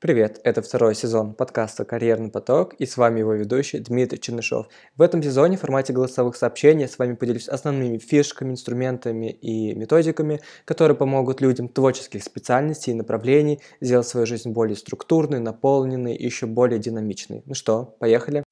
Привет, это второй сезон подкаста «Карьерный поток» и с вами его ведущий Дмитрий Чернышов. В этом сезоне в формате голосовых сообщений я с вами поделюсь основными фишками, инструментами и методиками, которые помогут людям творческих специальностей и направлений сделать свою жизнь более структурной, наполненной и еще более динамичной. Ну что, поехали?